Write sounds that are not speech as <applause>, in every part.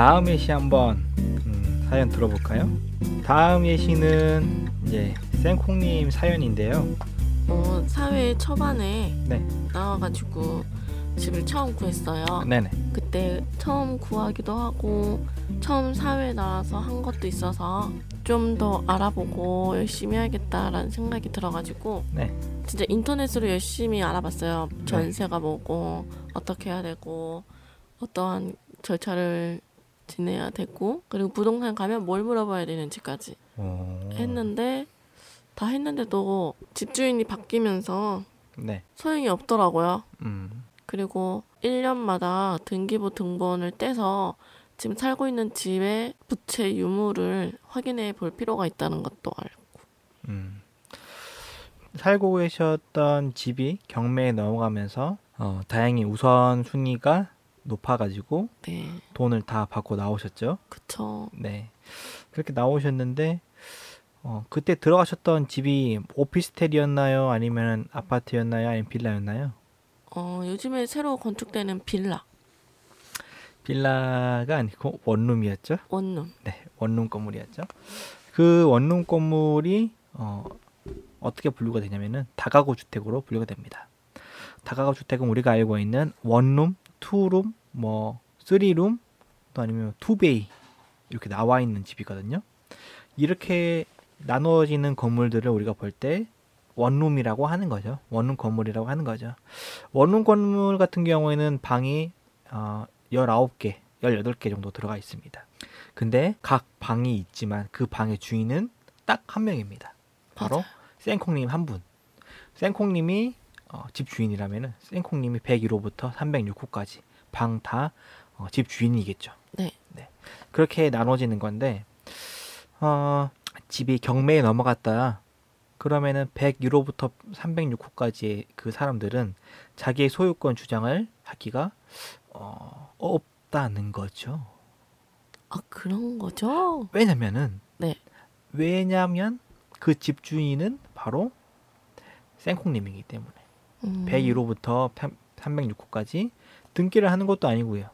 다음 예시 한번 음, 사연 들어볼까요? 다음 예시는 이제 생콩님 사연인데요. 어, 사회 초반에 네, 나와가지고 집을 처음 구했어요. 네네. 그때 처음 구하기도 하고 처음 사회에 나와서 한 것도 있어서 좀 더 알아보고 열심히 해야겠다라는 생각이 들어가지고 네. 진짜 인터넷으로 열심히 알아봤어요. 전세가 뭐고 어떻게 해야 되고 어떠한 절차를 지내야 되고 그리고 부동산 가면 뭘 물어봐야 되는지까지 오, 했는데 다 했는데도 집주인이 바뀌면서 네. 소용이 없더라고요. 음, 그리고 1년마다 등기부 등본을 떼서 지금 살고 있는 집의 부채 유무를 확인해 볼 필요가 있다는 것도 알고. 음. 살고 계셨던 집이 경매에 넘어가면서 어, 다행히 우선 순위가 높아가지고 네, 돈을 다 받고 나오셨죠. 그쵸. 네. 그렇게 나오셨는데 어, 그때 들어가셨던 집이 오피스텔이었나요? 아니면 아파트였나요? 아니면 빌라였나요? 어, 요즘에 새로 건축되는 빌라, 빌라가 아니고 원룸이었죠. 원룸. 네, 원룸 건물이었죠. 그 원룸 건물이 어, 어떻게 분류가 되냐면은 다가구 주택으로 분류가 됩니다. 다가구 주택은 우리가 알고 있는 원룸, 투룸, 뭐 쓰리룸, 또 아니면 투베이 이렇게 나와 있는 집이거든요. 이렇게 나눠지는 건물들을 우리가 볼 때 원룸이라고 하는 거죠. 원룸 건물이라고 하는 거죠. 원룸 건물 같은 경우에는 방이 어, 19개, 18개 정도 들어가 있습니다. 근데 각 방이 있지만 그 방의 주인은 딱 한 명입니다. 바로 맞아요. 생콩님 한 분. 생콩님이 어, 집 주인이라면은 생콩님이 101호부터 306호까지 방다 어, 집 주인이겠죠. 네. 그렇게 나눠지는 건데 어, 집이 경매에 넘어갔다. 그러면은 101호부터 306호까지의 그 사람들은 자기의 소유권 주장을 하기가 어, 없다는 거죠. 아, 그런 거죠? 왜냐면은 네. 왜냐면 그 집주인은 바로 생콩님이기 때문에 음, 101호부터 306호까지 등기를 하는 것도 아니고요.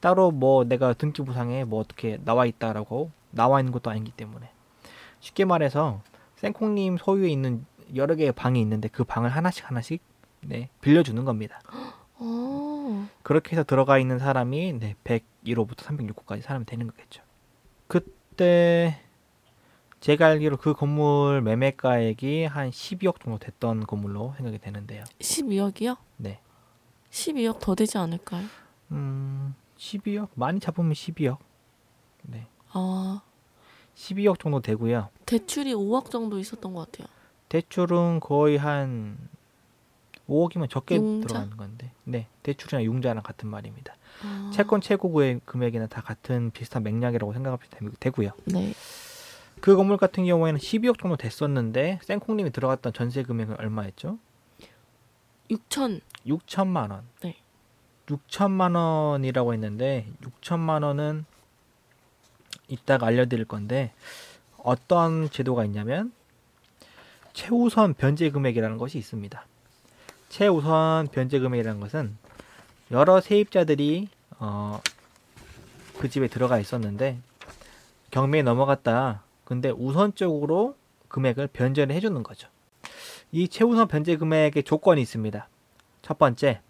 따로 뭐 내가 등기 부상에 뭐 어떻게 나와 있다라고 나와 있는 것도 아니기 때문에 쉽게 말해서 생콩님 소유에 있는 여러 개의 방이 있는데 그 방을 하나씩 하나씩 네, 빌려주는 겁니다. 어, 그렇게 해서 들어가 있는 사람이 네, 101호부터 306호까지 사람이 되는 거겠죠. 그때 제가 알기로 그 건물 매매가액이 한 12억 정도 됐던 건물로 생각이 되는데요. 12억이요? 네. 12억 더 되지 않을까요? 음, 12억? 많이 잡으면 12억. 네. 아, 12억 정도 되고요. 대출이 5억 정도 있었던 것 같아요. 대출은 거의 한 5억이면 적게 융자? 들어가는 건데. 네. 대출이나 융자랑 같은 말입니다. 아, 채권 최고의 금액이나 다 같은 비슷한 맥락이라고 생각하면 되고요. 네. 그 건물 같은 경우에는 12억 정도 됐었는데 생콩님이 들어갔던 전세 금액은 얼마였죠? 6천. 6천만 원. 네. 6천만 원이라고 했는데 6천만 원은 이따가 알려드릴 건데 어떤 제도가 있냐면 최우선 변제 금액이라는 것이 있습니다. 최우선 변제 금액이라는 것은 여러 세입자들이 어, 그 집에 들어가 있었는데 경매에 넘어갔다. 근데 우선적으로 금액을 변제를 해주는 거죠. 이 최우선 변제 금액의 조건이 있습니다. 첫 번째,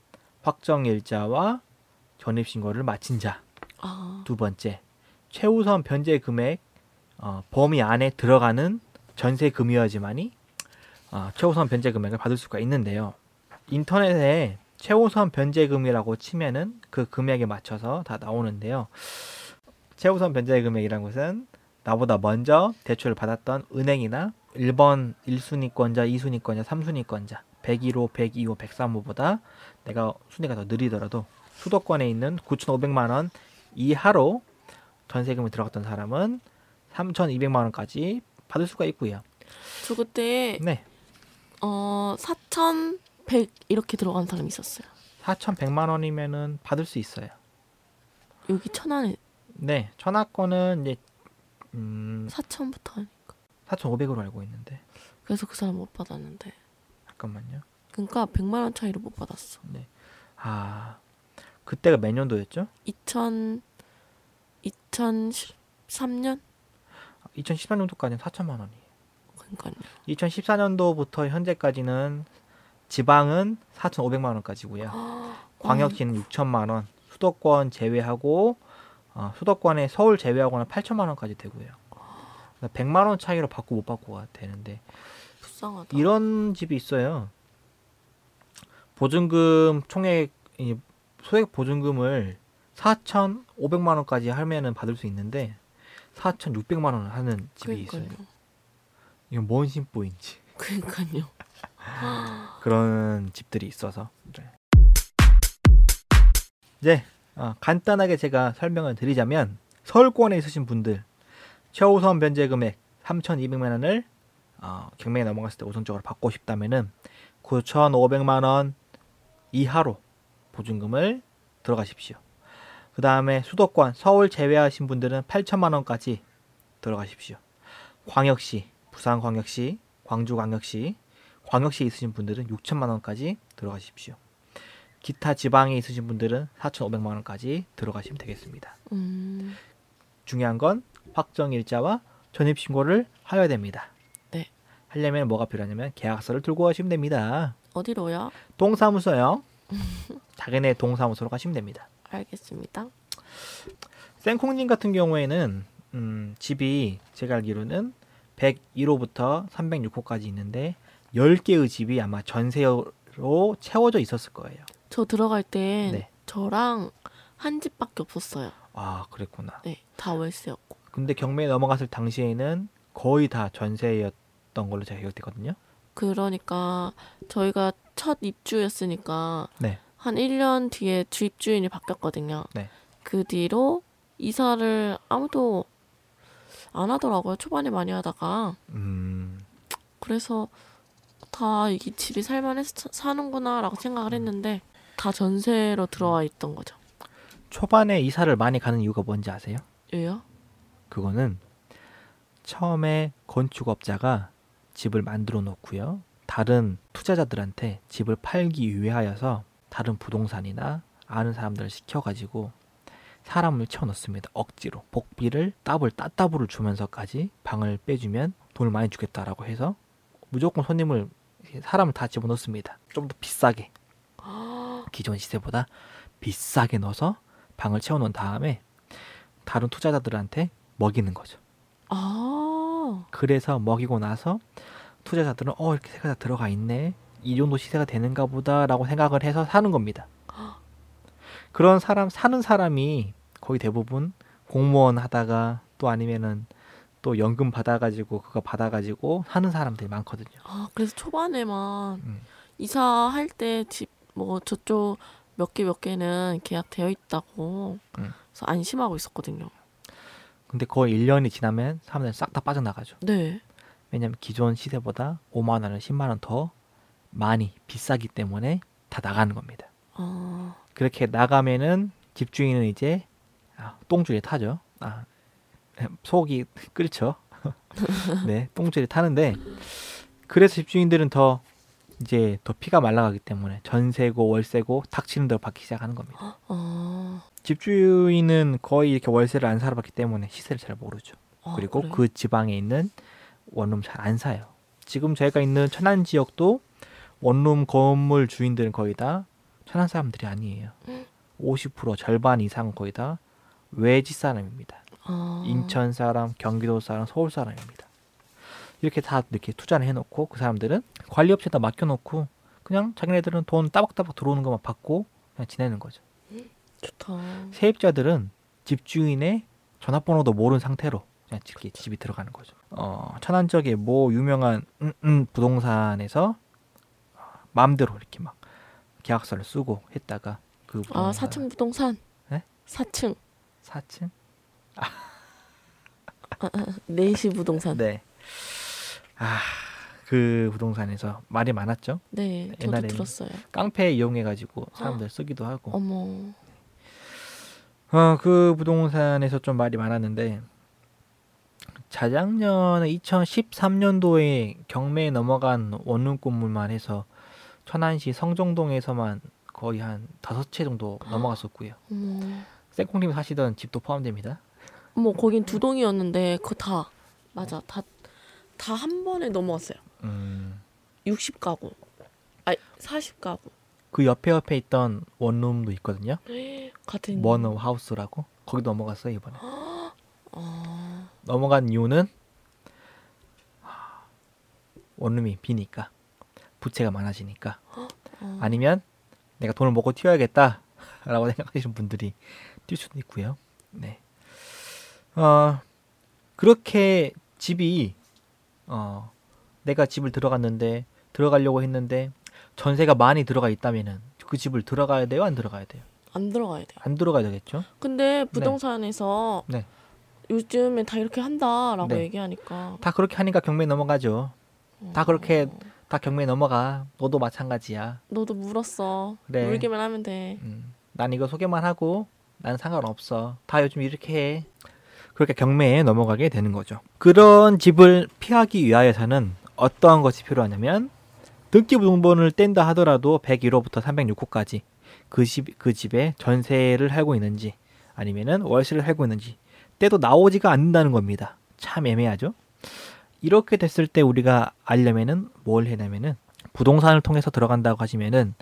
확정 일자와 전입 신고를 마친 자. 아, 두 번째, 최우선 변제 금액 어, 범위 안에 들어가는 전세 금이어야지만이 어, 최우선 변제 금액을 받을 수가 있는데요. 인터넷에 최우선 변제금이라고 치면은 그 금액에 맞춰서 다 나오는데요. 최우선 변제 금액이라는 것은 나보다 먼저 대출을 받았던 은행이나 1번 1순위권자, 2순위권자, 3순위권자 101호, 102호, 103호보다 내가 순위가 더 느리더라도 수도권에 있는 9,500만 원 이하로 전세금이 들어갔던 사람은 3,200만 원까지 받을 수가 있고요. 저 그때 네. 어 4,100 이렇게 들어간 사람이 있었어요. 4,100만 원이면은 받을 수 있어요. 여기 천안에 네. 천하권은 이제 음, 4,000부터 하니까. 4,500으로 알고 있는데. 그래서 그 사람 못 받았는데. 잠깐만요. 그러니까 100만 원 차이로 못 받았어. 아. 그때가 몇 년도였죠? 2000 2013년 2014년도까지는 4천만 원이에요. 그러니까요. 2014년도부터 현재까지는 지방은 4,500만 원까지고요. 광역시는 6천만 원, 수도권 제외하고 어, 수도권에 서울 제외하고는 8천만 원까지 되고요. 100만 원 차이로 받고 못 받고가 되는데 불쌍하다. 이런 집이 있어요. 보증금 총액 이 소액 보증금을 4,500만 원까지 하면은 받을 수 있는데 4,600만 원을 하는 집이 있어요. 그러니까요. 이건 뭔 심보인지 그러니까요. 그런 집들이 있어서 네. 이제 어, 간단하게 제가 설명을 드리자면 서울권에 있으신 분들 최우선 변제 금액 3,200만 원을 어, 경매에 넘어갔을 때 우선적으로 받고 싶다면은 9,500만 원 이하로 보증금을 들어가십시오. 그 다음에 수도권 서울 제외하신 분들은 8천만 원까지 들어가십시오. 광역시, 부산광역시, 광주광역시, 광역시에 있으신 분들은 6천만 원까지 들어가십시오. 기타 지방에 있으신 분들은 4,500만 원까지 들어가시면 되겠습니다. 음, 중요한 건 확정 일자와 전입 신고를 하여야 됩니다. 네. 하려면 뭐가 필요하냐면 계약서를 들고 가시면 됩니다. 어디로요? 동사무소요. <laughs> 자기네 동사무소로 가시면 됩니다. 알겠습니다. 생콩님 같은 경우에는 음, 집이 제가 알기로는 101호부터 306호까지 있는데 10개의 집이 아마 전세로 채워져 있었을 거예요. 저 들어갈 땐 네. 저랑 한 집밖에 없었어요. 아, 그랬구나. 네, 다 월세였고. 근데 경매에 넘어갔을 당시에는 거의 다 전세였던 걸로 제가 기억되거든요. 그러니까 저희가 첫 입주였으니까 네. 한 1년 뒤에 주입주인이 바뀌었거든요. 네. 그 뒤로 이사를 아무도 안 하더라고요. 초반에 많이 하다가. 음, 그래서 다 이 집이 살만해서 사- 사는구나라고 생각을 했는데 다 전세로 들어와 있던 거죠. 초반에 이사를 많이 가는 이유가 뭔지 아세요? 왜요? 그거는 처음에 건축업자가 집을 만들어 놓고요. 다른 투자자들한테 집을 팔기 위하여서 다른 부동산이나 아는 사람들을 시켜가지고 사람을 채워넣습니다. 억지로 복비를 더블 따따블을 주면서까지 방을 빼주면 돈을 많이 주겠다라고 해서 무조건 손님을 사람을 다 집어넣습니다. 좀 더 비싸게 기존 시세보다 비싸게 넣어서 방을 채워놓은 다음에 다른 투자자들한테 먹이는 거죠. 아, 그래서 먹이고 나서 투자자들은 어 이렇게 세가 다 들어가 있네 이 정도 시세가 되는가 보다라고 생각을 해서 사는 겁니다. <gasps> 그런 사람 사는 사람이 거의 대부분 공무원 하다가 또 아니면은 또 연금 받아가지고 그거 받아가지고 사는 사람들이 많거든요. 아 그래서 초반에만 음. 이사할 때 집 뭐 저쪽 몇개몇 개는 계약되어 있다고 음. 그래서 안심하고 있었거든요. 근데 거의 1년이 지나면 사람들이 싹 다 빠져나가죠. 네. 왜냐면 기존 시세보다 5만 원을 10만 원 더 많이 비싸기 때문에 다 나가는 겁니다. 아, 그렇게 나가면은 집주인은 이제 아, 똥줄에 타죠. 아, <laughs> 속이 끓죠. <laughs> 네, 똥줄에 타는데 그래서 집주인들은 더 이제 더 피가 말라가기 때문에 전세고 월세고 닥치는 대로 받기 시작하는 겁니다. 아, 집주인은 거의 이렇게 월세를 안 살아봤기 때문에 시세를 잘 모르죠. 아, 그리고 그래요? 그 지방에 있는 원룸 잘 안 사요. 지금 저희가 있는 천안 지역도 원룸 건물 주인들은 거의 다 천안 사람들이 아니에요. 50% 절반 이상은 거의 다 외지 사람입니다. 아, 인천 사람, 경기도 사람, 서울 사람입니다. 이렇게 다 이렇게 투자를 해놓고 그 사람들은 관리업체에다 맡겨놓고 그냥 자기네들은 돈 따박따박 들어오는 것만 받고 그냥 지내는 거죠. 좋다. 세입자들은 집주인의 전화번호도 모르는 상태로 그냥 이렇게 집이 들어가는 거죠. 어, 천안 지역의 뭐 유명한 음, 음, 부동산에서 어, 마음대로 이렇게 막 계약서를 쓰고 했다가 그 아, 부동산- 4층 부동산. 네? 4층. 4층? 4시 부동산. 네, 네. 아, 그 부동산에서 말이 많았죠. 저도 옛날에는 들었어요. 깡패 이용해가지고 사람들 쓰기도 하고. 어머. 어, 그 부동산에서 좀 말이 많았는데 자작년 2013년도에 경매에 넘어간 원룸 건물만 해서 천안시 성정동에서만 거의 한 다섯 채 정도 넘어갔었고요. 생콩님 사시던 집도 포함됩니다. 뭐 거긴 두 동이었는데 그거 다 맞아 다 다 한 번에 넘어갔어요. 음, 60가구. 아니 40가구. 그 옆에 옆에 있던 원룸도 있거든요. 같은 원룸 하우스라고 거기 넘어갔어요 이번에. <gasps> 아, 넘어간 이유는 원룸이 비니까 부채가 많아지니까 어. 아니면 내가 돈을 먹고 튀어야겠다라고 <laughs> 생각하시는 분들이 뛸 수도 있고요. 네. 어 그렇게 집이 어 내가 집을 들어갔는데 들어가려고 했는데 전세가 많이 들어가 있다면은 그 집을 들어가야 돼요, 안 들어가야 돼요? 안 들어가야 돼요. 안 들어가야 되겠죠? 근데 부동산에서 네. 요즘에 다 이렇게 한다라고 네. 얘기하니까 다 그렇게 하니까 경매 넘어가죠. 다 그렇게 어, 다 경매 넘어가. 너도 마찬가지야. 너도 물었어. 그래. 물기만 하면 돼. 음, 난 이거 소개만 하고 난 상관없어. 다 요즘 이렇게 해. 그렇게 경매에 넘어가게 되는 거죠. 그런 집을 피하기 위하여서는 어떠한 것이 필요하냐면 등기부등본을 뗀다 하더라도 101호부터 306호까지 그, 집, 그 집에 전세를 살고 있는지 아니면은 월세를 살고 있는지 때도 나오지가 않는다는 겁니다. 참 애매하죠. 이렇게 됐을 때 우리가 알려면은 뭘 해냐면은 부동산을 통해서 들어간다고 하시면은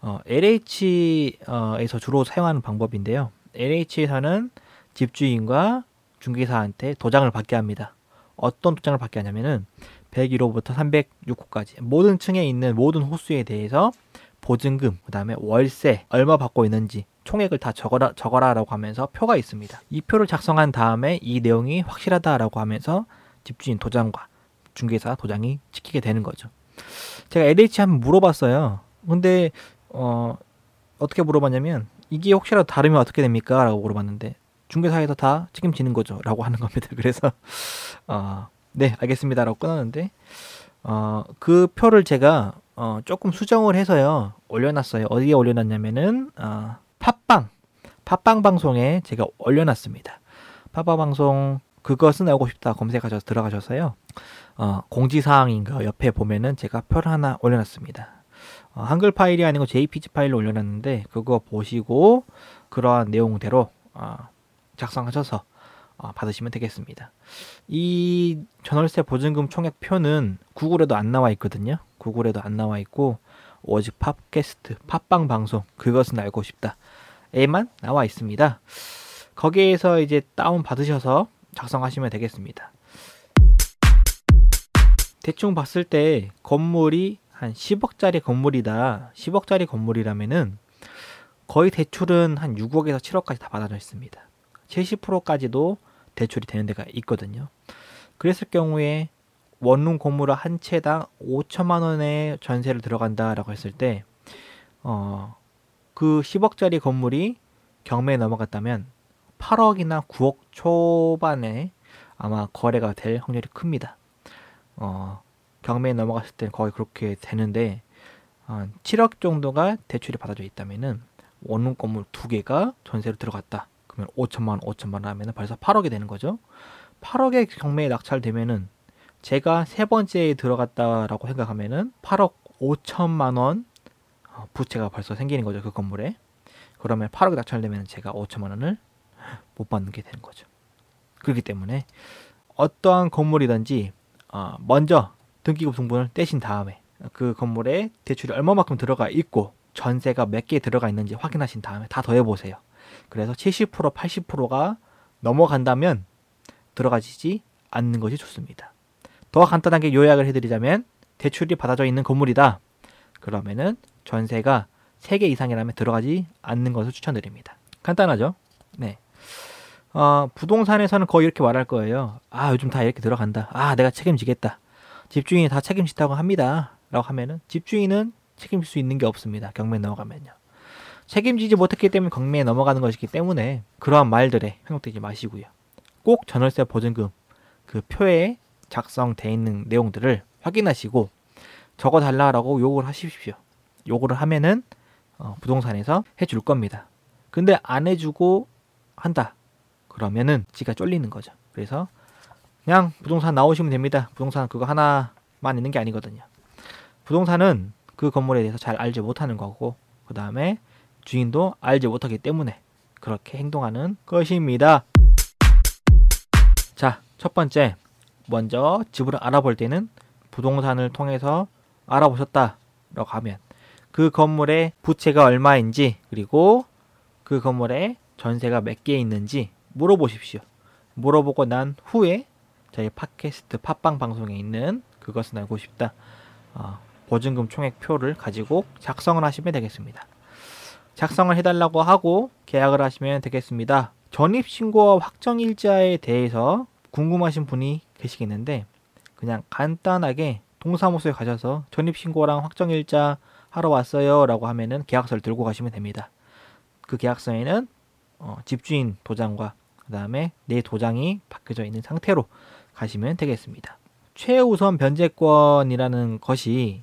어, LH에서 주로 사용하는 방법인데요. LH에서는 집주인과 중개사한테 도장을 받게 합니다. 어떤 도장을 받게 하냐면은 101호부터 306호까지 모든 층에 있는 모든 호수에 대해서 보증금, 그 다음에 월세 얼마 받고 있는지 총액을 다 적어라 적어라라고 하면서 표가 있습니다. 이 표를 작성한 다음에 이 내용이 확실하다라고 하면서 집주인 도장과 중개사 도장이 찍히게 되는 거죠. 제가 LH 한번 물어봤어요. 근데 어 어떻게 물어봤냐면 이게 혹시라도 다르면 어떻게 됩니까? 라고 물어봤는데 중개사에서 다 책임지는 거죠. 라고 하는 겁니다. <laughs> 그래서 어, 네 알겠습니다. 라고 끊었는데 어, 그 표를 제가 어, 조금 수정을 해서요. 올려놨어요. 어디에 올려놨냐면은 어, 팟빵 팟빵 방송에 제가 올려놨습니다. 팟빵 방송 그것은 알고 싶다 검색하셔서 들어가셔서요. 어, 공지사항인가 옆에 보면은 제가 표를 하나 올려놨습니다. 어, 한글 파일이 아니고 JPG 파일로 올려놨는데 그거 보시고 그러한 내용대로 어, 작성하셔서 어, 받으시면 되겠습니다. 이 전월세 보증금 총액 표는 구글에도 안 나와 있거든요. 구글에도 안 나와 있고 오직 팟캐스트 팟빵 방송 그것은 알고 싶다에만 나와 있습니다. 거기에서 이제 다운 받으셔서 작성하시면 되겠습니다. 대충 봤을 때 건물이 한 10억짜리 건물이다. 10억짜리 건물이라면은 거의 대출은 한 6억에서 7억까지 다 받아져 있습니다. 70%까지도 대출이 되는 데가 있거든요. 그랬을 경우에 원룸 건물을 한 채당 5천만 원의 전세를 들어간다라고 했을 때, 어, 그 10억짜리 건물이 경매에 넘어갔다면 8억이나 9억 초반에 아마 거래가 될 확률이 큽니다. 어, 경매에 넘어갔을 때 거의 그렇게 되는데 한 7억 정도가 대출이 받아져 있다면은 원룸 건물 두 개가 전세로 들어갔다. 그러면 5천만 원, 5천만 원 하면은 벌써 8억이 되는 거죠. 8억의 경매에 낙찰되면은 제가 세 번째에 들어갔다라고 생각하면은 8억 5천만 원 어, 부채가 벌써 생기는 거죠 그 건물에. 그러면 8억이 낙찰되면 제가 5천만 원을 못 받는 게 되는 거죠. 그렇기 때문에 어떠한 건물이든지 어, 먼저 등기부 등본을 떼신 다음에 그 건물에 대출이 얼마만큼 들어가 있고 전세가 몇 개 들어가 있는지 확인하신 다음에 다 더해 보세요. 그래서 70% 80%가 넘어간다면 들어가지지 않는 것이 좋습니다. 더 간단하게 요약을 해드리자면 대출이 받아져 있는 건물이다. 그러면은 전세가 3개 이상이라면 들어가지 않는 것을 추천드립니다. 간단하죠? 네. 어, 부동산에서는 거의 이렇게 말할 거예요. 아, 요즘 다 이렇게 들어간다. 아, 내가 책임지겠다. 집주인이 다 책임진다고 합니다. 라고 하면은 집주인은 책임질 수 있는 게 없습니다. 경매에 넘어가면요. 책임지지 못했기 때문에 경매에 넘어가는 것이기 때문에 그러한 말들에 현혹되지 마시고요. 꼭 전월세 보증금 그 표에 작성돼 있는 내용들을 확인하시고 적어 달라라고 요구를 하십시오. 요구를 하면은 어, 부동산에서 해줄 겁니다. 근데 안 해주고 한다. 그러면은 지가 쫄리는 거죠. 그래서 그냥 부동산 나오시면 됩니다. 부동산 그거 하나만 있는 게 아니거든요. 부동산은 그 건물에 대해서 잘 알지 못하는 거고 그 다음에 주인도 알지 못하기 때문에 그렇게 행동하는 것입니다. 자, 첫 번째 먼저 집을 알아볼 때는 부동산을 통해서 알아보셨다라고 하면 그 건물의 부채가 얼마인지 그리고 그 건물에 전세가 몇 개 있는지 물어보십시오. 물어보고 난 후에 저희 팟캐스트 팟빵 방송에 있는 그것은 알고 싶다 어, 보증금 총액 표를 가지고 작성을 하시면 되겠습니다. 작성을 해달라고 하고 계약을 하시면 되겠습니다. 전입신고와 확정일자에 대해서 궁금하신 분이 계시겠는데 그냥 간단하게 동사무소에 가셔서 전입신고랑 확정일자 하러 왔어요 라고 하면은 계약서를 들고 가시면 됩니다. 그 계약서에는 어, 집주인 도장과 그 다음에 내 도장이 바뀌어져 있는 상태로 가시면 되겠습니다. 최우선 변제권이라는 것이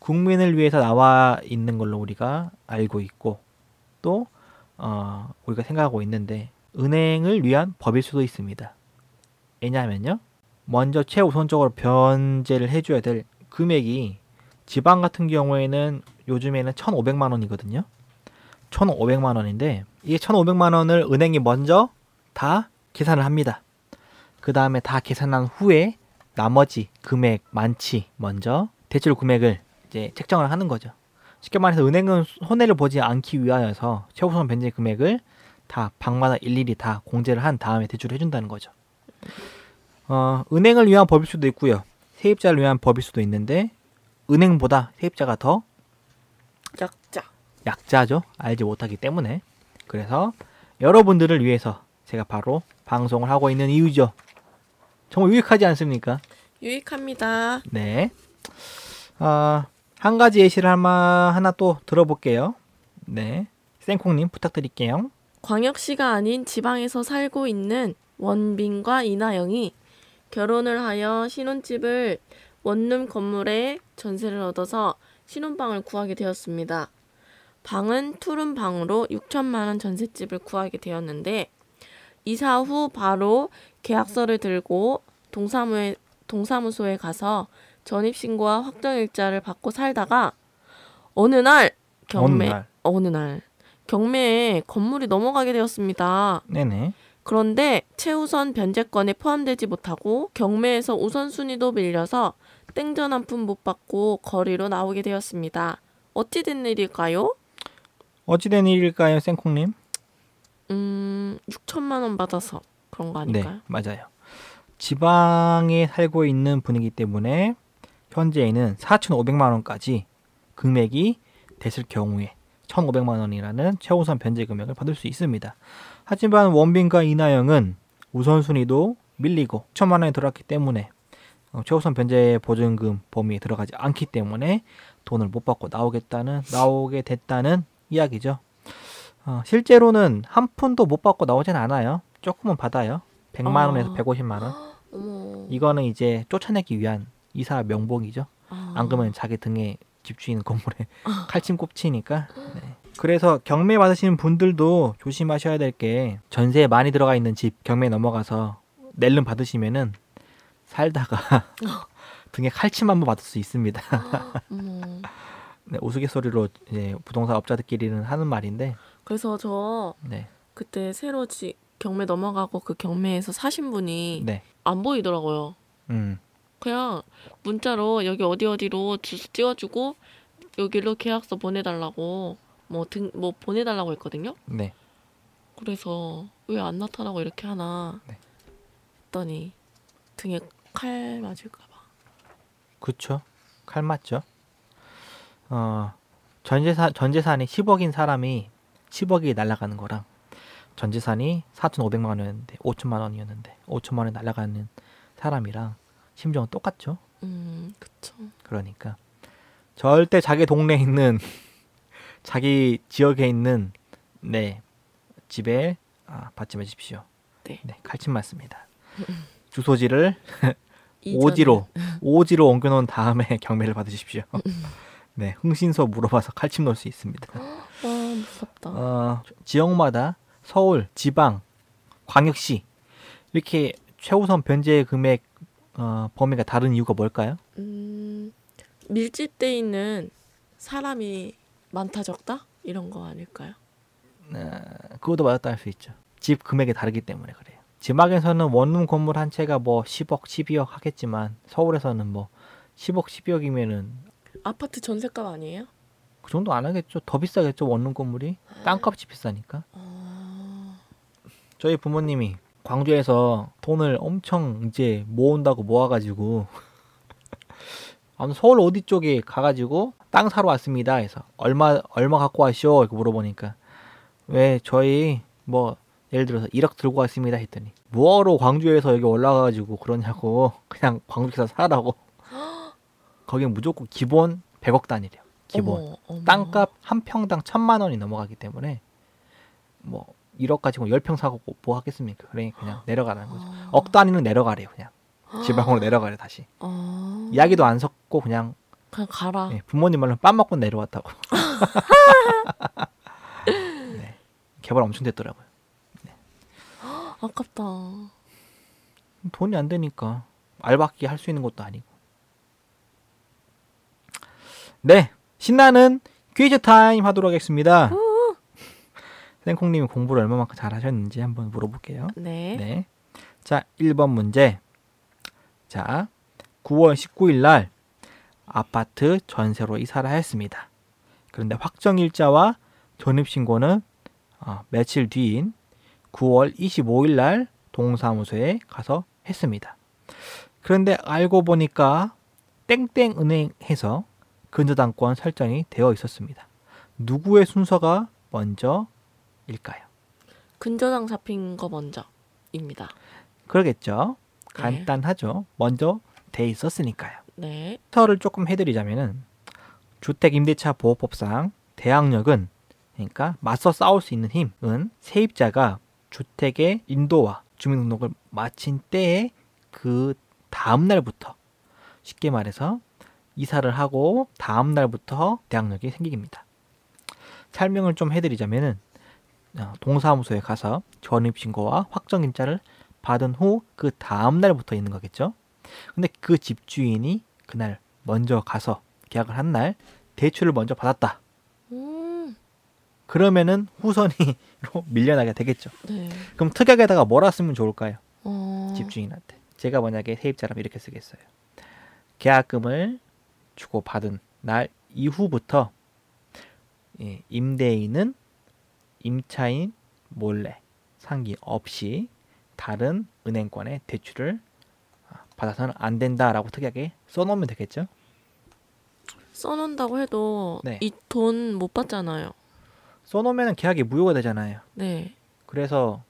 국민을 위해서 나와 있는 걸로 우리가 알고 있고 또 어, 우리가 생각하고 있는데 은행을 위한 법일 수도 있습니다. 왜냐하면요. 먼저 최우선적으로 변제를 해줘야 될 금액이 지방 같은 경우에는 요즘에는 1,500만 원이거든요. 1,500만 원인데 이 1,500만 원을 은행이 먼저 다 계산을 합니다. 그 다음에 다 계산한 후에 나머지 금액 많지 먼저 대출 금액을 이제 책정을 하는 거죠. 쉽게 말해서 은행은 손해를 보지 않기 위하여서 최우선 변제 금액을 다 방마다 일일이 다 공제를 한 다음에 대출을 해준다는 거죠. 어, 은행을 위한 법일 수도 있고요. 세입자를 위한 법일 수도 있는데 은행보다 세입자가 더 약자. 약자죠. 알지 못하기 때문에. 그래서 여러분들을 위해서 제가 바로 방송을 하고 있는 이유죠. 정말 유익하지 않습니까? 유익합니다. 네. 아, 한 가지 예시를 하나, 하나 또 들어볼게요. 네. 생콩님 부탁드릴게요. 광역시가 아닌 지방에서 살고 있는 원빈과 이나영이 결혼을 하여 신혼집을 원룸 건물에 전세를 얻어서 신혼방을 구하게 되었습니다. 방은 투룸 방으로 6천만 원 전셋집을 구하게 되었는데 이사 후 바로 계약서를 들고 동사무에, 동사무소에 가서 전입신고와 확정일자를 받고 살다가 어느 날 경매 어느 날. 어느 날 경매에 건물이 넘어가게 되었습니다. 네네. 그런데 최우선 변제권에 포함되지 못하고 경매에서 우선순위도 밀려서 땡전 한 푼 못 받고 거리로 나오게 되었습니다. 어찌 된 일일까요? 어찌된 일일까요, 생콩님? 음, 6천만 원 받아서 그런 거 네, 아닐까요? 맞아요. 지방에 살고 있는 분이기 때문에 현재에는 4,500만 원까지 금액이 됐을 경우에 1,500만 원이라는 최우선 변제 금액을 받을 수 있습니다. 하지만 원빈과 이나영은 우선순위도 밀리고 1천만 원이 들어갔기 때문에 어, 최우선 변제 보증금 범위에 들어가지 않기 때문에 돈을 못 받고 나오겠다는 나오게 됐다는 이야기죠. 어, 실제로는 한 푼도 못 받고 나오진 않아요. 조금은 받아요. 100만 원에서 아. 150만 원. <gasps> 이거는 이제 쫓아내기 위한 이사 명목이죠. 아. 안 그러면 자기 등에 집주인 건물에 <laughs> 칼침 꼽치니까. 네. 그래서 경매 받으시는 분들도 조심하셔야 될 게 전세에 많이 들어가 있는 집 경매 넘어가서 낼름 받으시면은 살다가 <laughs> 등에 칼침 한번 받을 수 있습니다. <laughs> 어머. 네, 우스갯소리로 이제 부동산 업자들끼리는 하는 말인데, 그래서 저 네, 그때 새로 지, 경매 넘어가고 그 경매에서 사신 분이 네, 안 보이더라고요. 음, 그냥 문자로 여기 어디 어디로 찍어주고 여기로 계약서 보내달라고 뭐등뭐 보내달라고 했거든요. 네, 그래서 왜 안 나타나고 이렇게 하나 네. 했더니 등에 칼 맞을까봐. 그쵸. 칼 맞죠. 어, 전재산, 전재산이 10억인 사람이 10억이 날아가는 거랑 전재산이 4,500만 원이었는데 5천만 원이었는데 5천만 원이 날아가는 사람이랑 심정은 똑같죠. 음, 그쵸. 그러니까 절대 자기 동네에 있는 <laughs> 자기 지역에 있는 네 집에 아, 받지 마십시오. 네. 칼침 맞습니다. <laughs> 주소지를 <laughs> 오지로 오지로 옮겨놓은 다음에 경매를 받으십시오. 네, 흥신소 물어봐서 칼침 넣을 수 있습니다. <gasps> 와 무섭다. 어, 지역마다 서울, 지방, 광역시 이렇게 최우선 변제 금액 어, 범위가 다른 이유가 뭘까요? 음, 밀집돼 있는 사람이 많다 적다 이런 거 아닐까요? 어, 그것도 맞았다 할 수 있죠. 집 금액이 다르기 때문에 그래요. 지막에서는 원룸 건물 한 채가 뭐 10억, 12억 하겠지만 서울에서는 뭐 10억, 12억이면은 아파트 전세값 아니에요? 그 정도 안 하겠죠. 더 비싸겠죠. 원룸 건물이 땅값이 비싸니까. 아, 저희 부모님이 광주에서 돈을 엄청 이제 모은다고 모아가지고 <laughs> 아무 서울 어디 쪽에 가가지고 땅 사러 왔습니다. 해서 얼마 얼마 갖고 왔쇼? 이렇게 물어보니까 왜 저희 뭐 예를 들어서 1억 들고 왔습니다 했더니 뭐하러 광주에서 여기 올라가가지고 그러냐고 <laughs> 그냥 광주에서 살라고 <gasps> 거긴 무조건 기본 100억 단위래요. 기본 어머, 어머. 땅값 한 평당 천만 원이 넘어가기 때문에 뭐 1억 가지고 10평 사고 뭐 하겠습니까? 그래 그냥 내려가라는 거죠. 아. 억 단위는 내려가래요, 그냥. 지방으로 내려가래 다시. 아, 이야기도 안 섞고 그냥 그냥 가라. 예, 부모님 말로 빰 먹고 내려왔다고. <laughs> 네. 개발 엄청 됐더라고요. 아깝다. 돈이 안 되니까 알바끼 할 수 있는 것도 아니고. 네, 신나는 퀴즈 타임 하도록 하겠습니다. 생콩님이 공부를 얼마만큼 잘하셨는지 한번 물어볼게요. 네. 네. 자, 1번 문제. 자, 9월 19일 날 아파트 전세로 이사를 하였습니다. 그런데 확정 일자와 전입 신고는 어, 며칠 뒤인 9월 25일 날 동사무소에 가서 했습니다. 그런데 알고 보니까 땡땡은행에서 근저당권 설정이 되어 있었습니다. 누구의 순서가 먼저 일까요? 근저당 잡힌 거 먼저입니다. 그러겠죠. 네. 간단하죠. 먼저 돼 있었으니까요. 네. 터를 조금 해드리자면은 주택 임대차 보호법상 대항력은 그러니까 맞서 싸울 수 있는 힘은 세입자가 주택의 인도와 주민등록을 마친 때에 그 다음 날부터 쉽게 말해서 이사를 하고 다음 날부터 대항력이 생깁니다. 설명을 좀 해드리자면은 어, 동사무소에 가서 전입신고와 확정일자를 받은 후 그 다음 날부터 있는 거겠죠. 근데 그 집주인이 그날 먼저 가서 계약을 한 날 대출을 먼저 받았다. 음. 그러면은 후선이로 <laughs> 밀려나게 되겠죠. 네. 그럼 특약에다가 뭐라 쓰면 좋을까요? 어. 집주인한테. 제가 만약에 세입자라면 이렇게 쓰겠어요. 계약금을 주고 받은 날 이후부터 예, 임대인은 임차인 몰래 상기 없이 다른 은행권의 대출을 아, 받아서는 안 된다라고 특약에 써놓으면 되겠죠. 써놓는다고 해도 네. 이돈 못 받잖아요. 써놓으면 계약이 무효가 되잖아요. 네. 그래서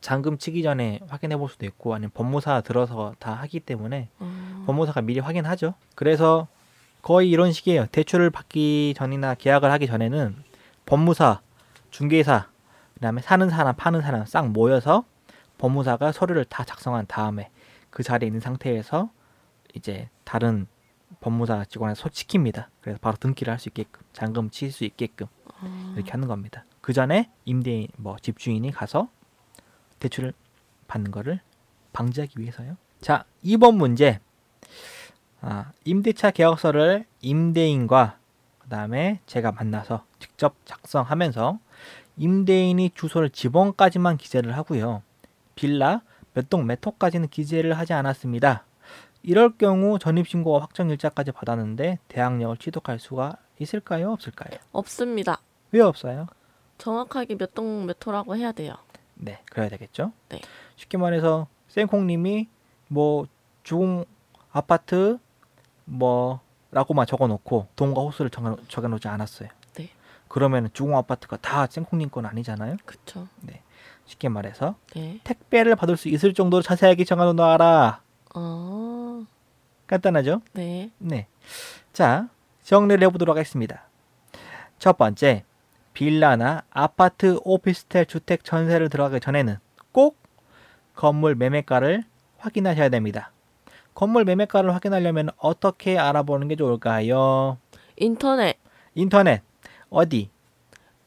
잔금 치기 전에 확인해 볼 수도 있고 아니면 법무사 들어서 다 하기 때문에 어. 법무사가 미리 확인하죠. 그래서 거의 이런 식이에요. 대출을 받기 전이나 계약을 하기 전에는 법무사, 중개사, 그다음에 사는 사람, 파는 사람 싹 모여서 법무사가 서류를 다 작성한 다음에 그 자리에 있는 상태에서 이제 다른 법무사 직원에 소치킵니다. 그래서 바로 등기를 할 수 있게끔 잔금 칠 수 있게끔 어. 이렇게 하는 겁니다. 그 전에 임대인 뭐 집주인이 가서 대출을 받는 거를 방지하기 위해서요. 자, 2번 문제. 아, 임대차 계약서를 임대인과 그다음에 제가 만나서 직접 작성하면서 임대인이 주소를 지번까지만 기재를 하고요. 빌라 몇 동 몇 호까지는 기재를 하지 않았습니다. 이럴 경우 전입신고와 확정일자까지 받았는데 대항력을 취득할 수가 있을까요? 없을까요? 없습니다. 왜 없어요? 정확하게 몇 동 몇 호라고 해야 돼요. 네, 그래야 되겠죠. 네. 쉽게 말해서 쌩콩님이 뭐 주공 아파트 뭐라고만 적어놓고 동과 호수를 적어, 적어놓지 않았어요. 네. 그러면 주공 아파트가 다 쌩콩님 건 아니잖아요. 그쵸. 쉽게 말해서 네. 택배를 받을 수 있을 정도로 자세하게 적어놓아라. 어. 간단하죠? 네. 네. 자, 정리를 해보도록 하겠습니다. 첫 번째, 빌라나 아파트, 오피스텔, 주택 전세를 들어가기 전에는 꼭 건물 매매가를 확인하셔야 됩니다. 건물 매매가를 확인하려면 어떻게 알아보는 게 좋을까요? 인터넷. 인터넷 어디?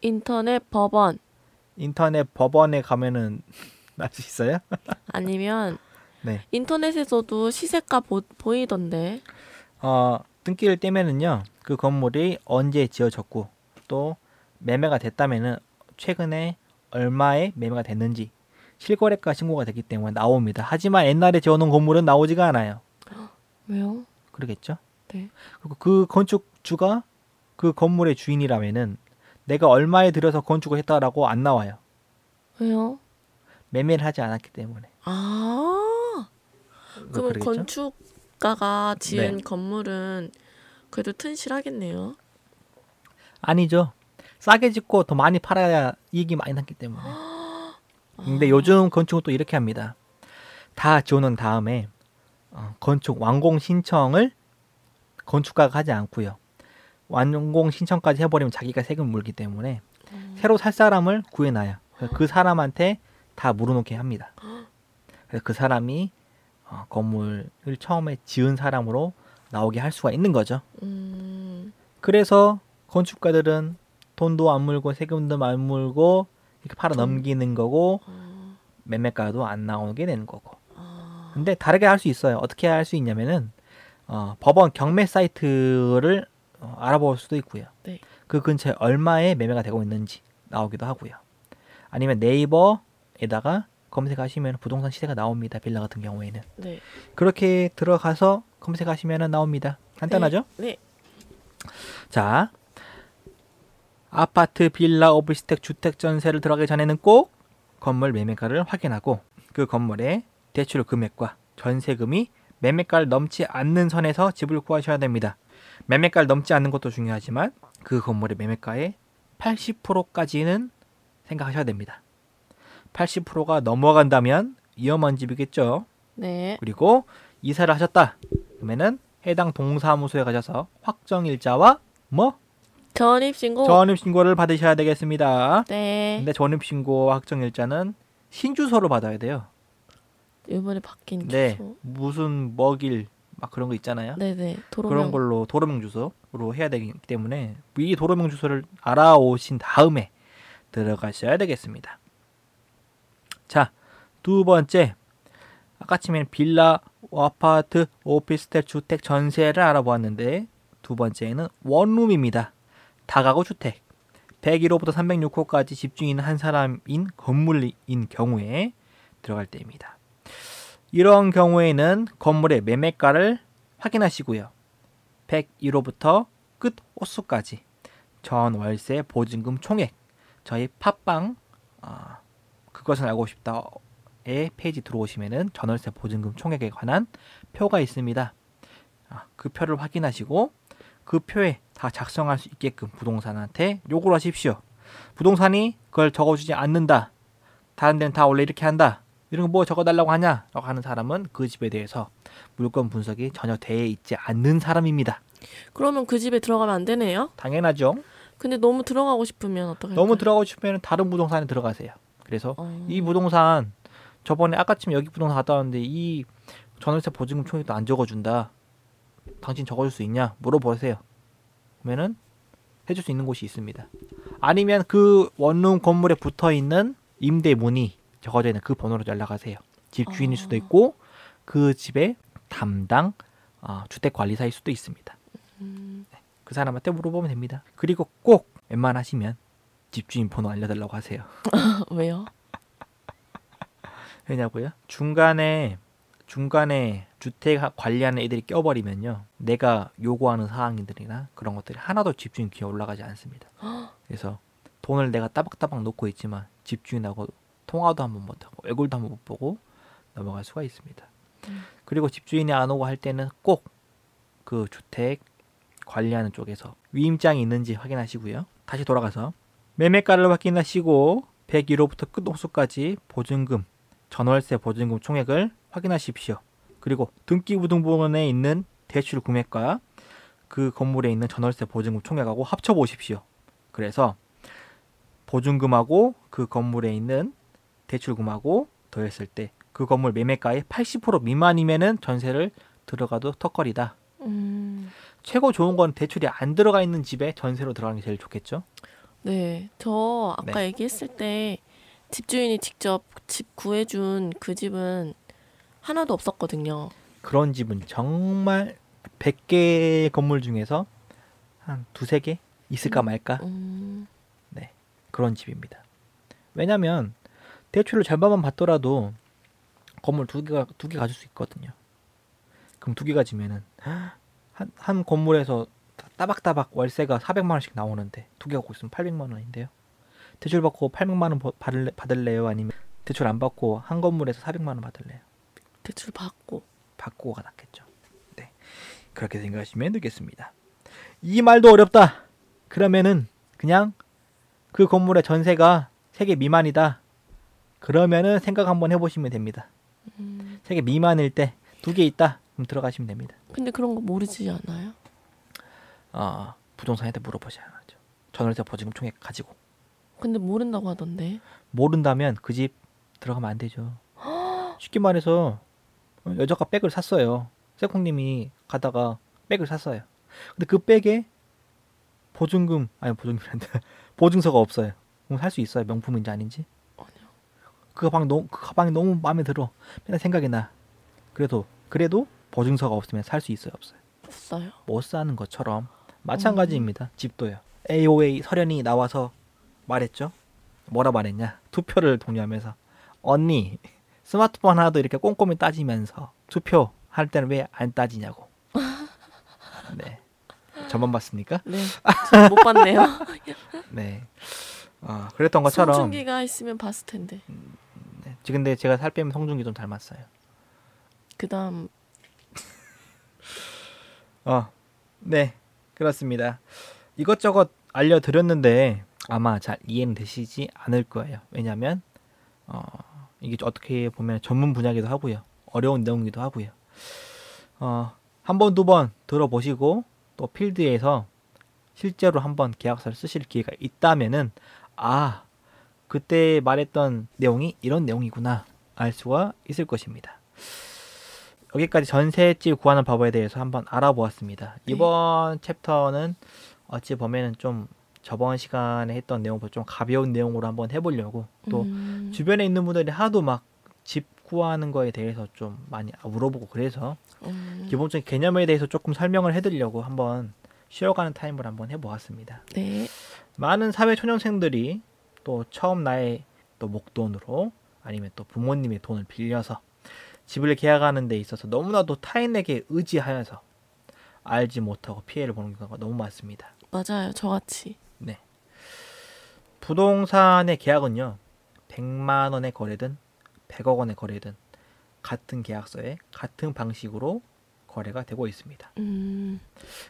인터넷 법원 인터넷 법원에 가면은 <laughs> 날 수 있어요? <laughs> 아니면 네. 인터넷에서도 시세가 보, 보이던데. 어, 등기를 떼면은요, 그 건물이 언제 지어졌고, 또 매매가 됐다면은 최근에 얼마에 매매가 됐는지 실거래가 신고가 되기 때문에 나옵니다. 하지만 옛날에 지어놓은 건물은 나오지가 않아요. <gasps> 왜요? 그러겠죠? 네. 그리고 그 건축주가 그 건물의 주인이라면은 내가 얼마에 들여서 건축을 했다라고 안 나와요. 왜요? 매매를 하지 않았기 때문에. 아, 그러겠죠? 건축가가 지은 네. 건물은 그래도 튼실하겠네요. 아니죠. 싸게 짓고 더 많이 팔아야 이익이 많이 났기 때문에. <gasps> 근데 아. 요즘 건축은 또 이렇게 합니다. 다 지어놓은 다음에 어, 건축 완공 신청을 건축가가 하지 않고요. 완공 신청까지 해버리면 자기가 세금 물기 때문에 새로 살 사람을 구해놔요. 그래서 그 사람한테 다 물어놓게 합니다. 그래서 그 사람이 어, 건물을 처음에 지은 사람으로 나오게 할 수가 있는 거죠. 음, 그래서 건축가들은 돈도 안 물고 세금도 안 물고 이렇게 팔아 넘기는 거고 어, 매매가도 안 나오게 되는 거고. 아, 근데 다르게 할 수 있어요. 어떻게 할 수 있냐면은 어, 법원 경매 사이트를 어, 알아볼 수도 있고요. 네. 그 근처에 얼마에 매매가 되고 있는지 나오기도 하고요. 아니면 네이버에다가 검색하시면 부동산 시세가 나옵니다. 빌라 같은 경우에는 네, 그렇게 들어가서 검색하시면 나옵니다. 간단하죠? 네, 자, 아파트, 빌라, 오피스텔, 주택 전세를 들어가기 전에는 꼭 건물 매매가를 확인하고 그 건물의 대출 금액과 전세금이 매매가를 넘지 않는 선에서 집을 구하셔야 됩니다. 매매가를 넘지 않는 것도 중요하지만 그 건물의 매매가의 80%까지는 생각하셔야 됩니다. 80%가 넘어간다면 위험한 집이겠죠. 네, 그리고 이사를 하셨다. 그러면은 해당 동사무소에 가셔서 확정일자와 뭐 전입 신고. 전입 신고를 받으셔야 되겠습니다. 네, 근데 전입 신고와 확정일자는 신주소로 받아야 돼요. 이번에 바뀐 네, 주소. 무슨 먹일 막 그런 거 있잖아요. 네, 네, 도로명. 그런 걸로 도로명 주소로 해야 되기 때문에 이 도로명 주소를 알아오신 다음에 들어가셔야 되겠습니다. 자, 두 번째 아까 치면 빌라, 아파트, 오피스텔, 주택 전세를 알아보았는데 두 번째는 원룸입니다. 다가구 주택. 101호부터 306호까지 집중이 있는 한 사람인 건물인 경우에 들어갈 때입니다. 이런 경우에는 건물의 매매가를 확인하시고요. 101호부터 끝 호수까지 전 월세 보증금 총액 저희 팟빵 아, 그것은 알고 싶다의 페이지 들어오시면은 전월세 보증금 총액에 관한 표가 있습니다. 아, 그 표를 확인하시고 그 표에 다 작성할 수 있게끔 부동산한테 요구를 하십시오. 부동산이 그걸 적어주지 않는다. 다른 데는 다 원래 이렇게 한다. 이런 거 뭐 적어달라고 하냐? 라고 하는 사람은 그 집에 대해서 물건 분석이 전혀 돼 있지 않는 사람입니다. 그러면 그 집에 들어가면 안 되네요. 당연하죠. 근데 너무 들어가고 싶으면 어떻게? 너무 들어가고 싶으면 다른 부동산에 들어가세요. 그래서 어, 이 부동산 저번에 아까쯤 여기 부동산 갔다 왔는데 이 전월세 보증금 총액도 안 적어준다. 당신 적어줄 수 있냐? 물어보세요. 그러면은 해줄 수 있는 곳이 있습니다. 아니면 그 원룸 건물에 붙어 있는 임대 문의 적어져 있는 그 번호로 연락하세요. 집 주인일 수도 어. 있고 그 집의 담당 어, 주택 관리사일 수도 있습니다. 음, 그 사람한테 물어보면 됩니다. 그리고 꼭 웬만하시면 집주인 번호 알려달라고 하세요. <laughs> 왜요? <laughs> 왜냐고요? 중간에 중간에 주택 하- 관리하는 애들이 껴버리면요, 내가 요구하는 사항들이나 그런 것들이 하나도 집주인 귀에 올라가지 않습니다. <gasps> 그래서 돈을 내가 따박따박 놓고 있지만 집주인하고 통화도 한 번 못하고 얼굴도 한 번 못 보고 넘어갈 수가 있습니다. 음. 그리고 집주인이 안 오고 할 때는 꼭 그 주택 관리하는 쪽에서 위임장이 있는지 확인하시고요. 다시 돌아가서 매매가를 확인하시고 101호부터 끝 호수까지 보증금, 전월세 보증금 총액을 확인하십시오. 그리고 등기부등본에 있는 대출 금액과 그 건물에 있는 전월세 보증금 총액하고 합쳐 보십시오. 그래서 보증금하고 그 건물에 있는 대출금하고 더했을 때 그 건물 매매가의 80% 미만이면은 전세를 들어가도 턱걸이다. 음, 최고 좋은 건 대출이 안 들어가 있는 집에 전세로 들어가는 게 제일 좋겠죠. 네, 저 아까 네. 얘기했을 때 집주인이 직접 집 구해준 그 집은 하나도 없었거든요. 그런 집은 정말 100개의 건물 중에서 한 두세 개 있을까 말까 음, 그런 집입니다. 왜냐면 대출을 절반만 받더라도 건물 두 개가 두 개 가질 수 있거든요. 그럼 두 개 가지면은 한, 한 건물에서 따- 따박따박 월세가 400만 원씩 나오는데 두개 갖고 있으면 800만 원인데요. 대출 받고 800만 원 버- 받을래, 받을래요? 아니면 대출 안 받고 한 건물에서 400만 원 받을래요? 대출 받고 받고가 낫겠죠. 네. 그렇게 생각하시면 되겠습니다. 이 말도 어렵다. 그러면은 그냥 그 건물의 전세가 3개 미만이다. 그러면은 생각 한번 해보시면 됩니다. 음, 3개 미만일 때 두 개 있다. 그럼 들어가시면 됩니다. 근데 그런 거 모르지 않아요? 어, 부동산한테 물어보셔야죠. 전월세 보증금 총액 가지고 근데 모른다고 하던데 모른다면 그 집 들어가면 안 되죠. <gasps> 쉽게 말해서 여자가 백을 샀어요. 세콩님이 가다가 백을 샀어요. 근데 그 백에 보증금 아니 보증금이란다 <laughs> 보증서가 없어요. 그럼 살 수 있어요. 명품인지 아닌지? 그 가방 너무 그 가방이 너무 마음에 들어. 맨날 생각이 나. 그래도 그래도 보증서가 없으면 살 수 있어요, 없어요? 없어요. 못 사는 것처럼 마찬가지입니다. 집도요. AOA 설현이 나와서 말했죠. 뭐라 말했냐? 투표를 독려하면서 언니 스마트폰 하나도 이렇게 꼼꼼히 따지면서 투표 할 때는 왜 안 따지냐고. <laughs> 네. 저만 봤습니까? 네, 못 봤네요. <laughs> 네. 아 그랬던 것처럼. 송중기가 있으면 봤을 텐데. 네. 지금 근데 제가 살 빼면 성준기 좀 닮았어요. 그다음 <laughs> 어, 네, 그렇습니다. 이것저것 알려 드렸는데 아마 잘 이해는 되시지 않을 거예요. 왜냐하면 어, 이게 어떻게 보면 전문 분야기도 하고요, 어려운 내용이기도 하고요. 어, 한 번, 두 번 들어보시고 또 필드에서 실제로 한번 계약서를 쓰실 기회가 있다면은 아 그때 말했던 내용이 이런 내용이구나 알 수가 있을 것입니다. 여기까지 전세집 구하는 방법에 대해서 한번 알아보았습니다. 네. 이번 챕터는 어찌 보면은 좀 저번 시간에 했던 내용보다 좀 가벼운 내용으로 한번 해보려고 또 음, 주변에 있는 분들이 하도 막 집 구하는 거에 대해서 좀 많이 물어보고 그래서 음, 기본적인 개념에 대해서 조금 설명을 해드리려고 한번 쉬어가는 타임을 한번 해보았습니다. 네, 많은 사회 초년생들이 또 처음 나의 또 목돈으로 아니면 또 부모님의 돈을 빌려서 집을 계약하는 데 있어서 너무나도 타인에게 의지하여서 알지 못하고 피해를 보는 경우가 너무 많습니다. 맞아요. 저같이. 네. 부동산의 계약은요. 100만 원의 거래든 100억 원의 거래든 같은 계약서에 같은 방식으로 거래가 되고 있습니다. 음,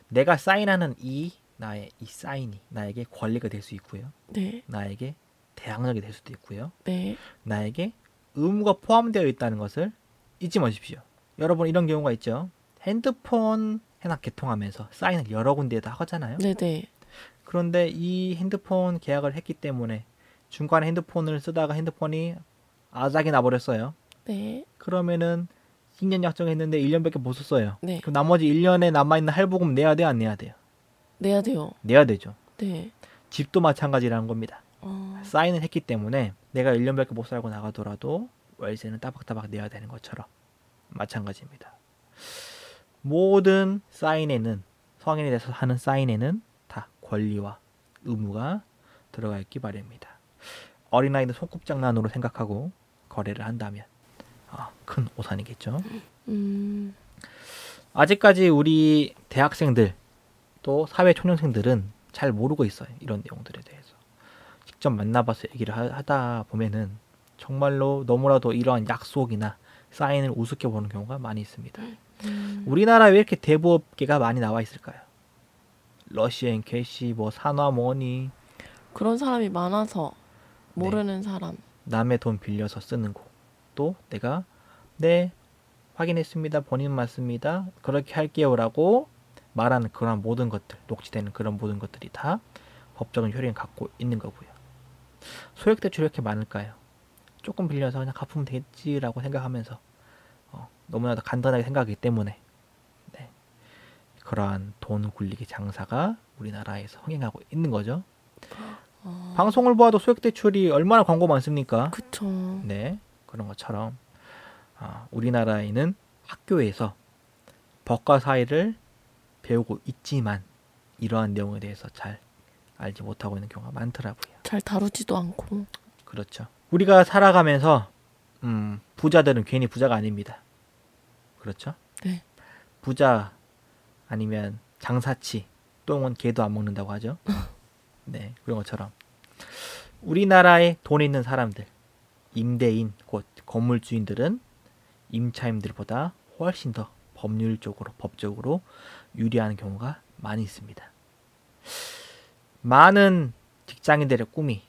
내가 사인하는 이 나의 이 사인이 나에게 권리가 될 수 있고요. 네, 나에게 대항력이 될 수도 있고요. 네, 나에게 의무가 포함되어 있다는 것을 잊지 마십시오. 여러분 이런 경우가 있죠. 핸드폰 해나 개통하면서 사인을 여러 군데에다 하잖아요. 네, 네. 그런데 이 핸드폰 계약을 했기 때문에 중간에 핸드폰을 쓰다가 핸드폰이 아작이 나버렸어요. 네, 그러면은 10년 약정했는데 1년밖에 못 썼어요. 네. 그럼 나머지 1년에 남아있는 할부금 내야 돼요? 안 내야 돼요? 내야 돼요. 내야 되죠. 네. 집도 마찬가지라는 겁니다. 어, 사인을 했기 때문에 내가 1년밖에 못 살고 나가더라도 월세는 따박따박 내야 되는 것처럼 마찬가지입니다. 모든 사인에는 성인에 대해서 하는 사인에는 다 권리와 의무가 들어가 있기 마련입니다. 어린아이는 손꼽장난으로 생각하고 거래를 한다면 아, 큰 오산이겠죠. 음, 아직까지 우리 대학생들 또 사회 초년생들은 잘 모르고 있어요. 이런 내용들에 대해서. 직접 만나봐서 얘기를 하- 하다 보면은 정말로 너무나도 이러한 약속이나 사인을 우습게 보는 경우가 많이 있습니다. 음, 우리나라에 왜 이렇게 대부업계가 많이 나와 있을까요? 러시앤캐시, 뭐 산와머니, 그런 사람이 많아서 네. 모르는 사람. 남의 돈 빌려서 쓰는 거. 또 내가 네 확인했습니다. 본인 맞습니다. 그렇게 할게요라고 말하는 그런 모든 것들, 녹취되는 그런 모든 것들이 다 법적인 효력을 갖고 있는 거고요. 소액 대출이 왜 이렇게 많을까요? 조금 빌려서 그냥 갚으면 되겠지라고 생각하면서 어, 너무나도 간단하게 생각하기 때문에 네. 그러한 돈 굴리기 장사가 우리나라에서 흥행하고 있는 거죠. 어, 방송을 보아도 소액 대출이 얼마나 광고 많습니까? 그쵸. 네, 그런 것처럼 아, 우리나라에는 학교에서 법과 사회를 배우고 있지만 이러한 내용에 대해서 잘 알지 못하고 있는 경우가 많더라고요. 잘 다루지도 않고. 그렇죠. 우리가 살아가면서 음, 부자들은 괜히 부자가 아닙니다. 그렇죠? 네. 부자 아니면 장사치 똥은 개도 안 먹는다고 하죠. <laughs> 네, 그런 것처럼 우리나라에 돈 있는 사람들, 임대인 곧 건물주인들은 임차인들보다 훨씬 더 법률적으로 법적으로 유리한 경우가 많이 있습니다. 많은 직장인들의 꿈이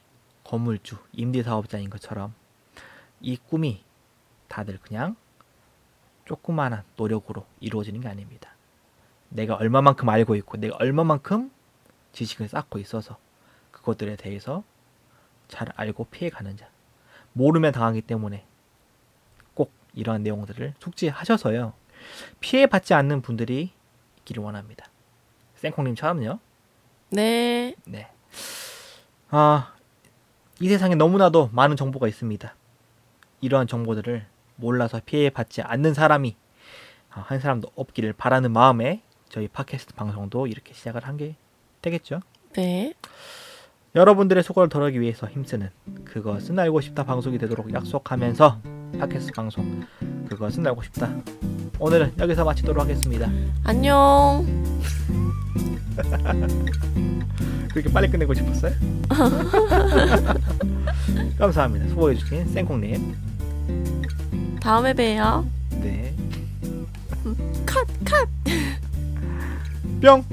건물주, 임대사업자인 것처럼 이 꿈이 다들 그냥 조그마한 노력으로 이루어지는 게 아닙니다. 내가 얼마만큼 알고 있고 내가 얼마만큼 지식을 쌓고 있어서 그것들에 대해서 잘 알고 피해가는 자 모르면 당하기 때문에 꼭 이러한 내용들을 숙지하셔서요 피해받지 않는 분들이 있기를 원합니다. 생콩님처럼요. 네. 네. 아, 이 세상에 너무나도 많은 정보가 있습니다. 이러한 정보들을 몰라서 피해받지 않는 사람이 아, 한 사람도 없기를 바라는 마음에 저희 팟캐스트 방송도 이렇게 시작을 한 게 되겠죠. 네. 여러분들의 속을 덜어기 위해서 힘쓰는 그것은 알고 싶다 방송이 되도록 약속하면서 팟캐스트 방송 그것은 알고 싶다. 오늘은 여기서 마치도록 하겠습니다. 안녕. <laughs> 그렇게 빨리 끝내고 싶었어요? <laughs> 감사합니다. 수고해주신 생콩님. 다음에 봬요. 네. 컷, 컷. 뿅!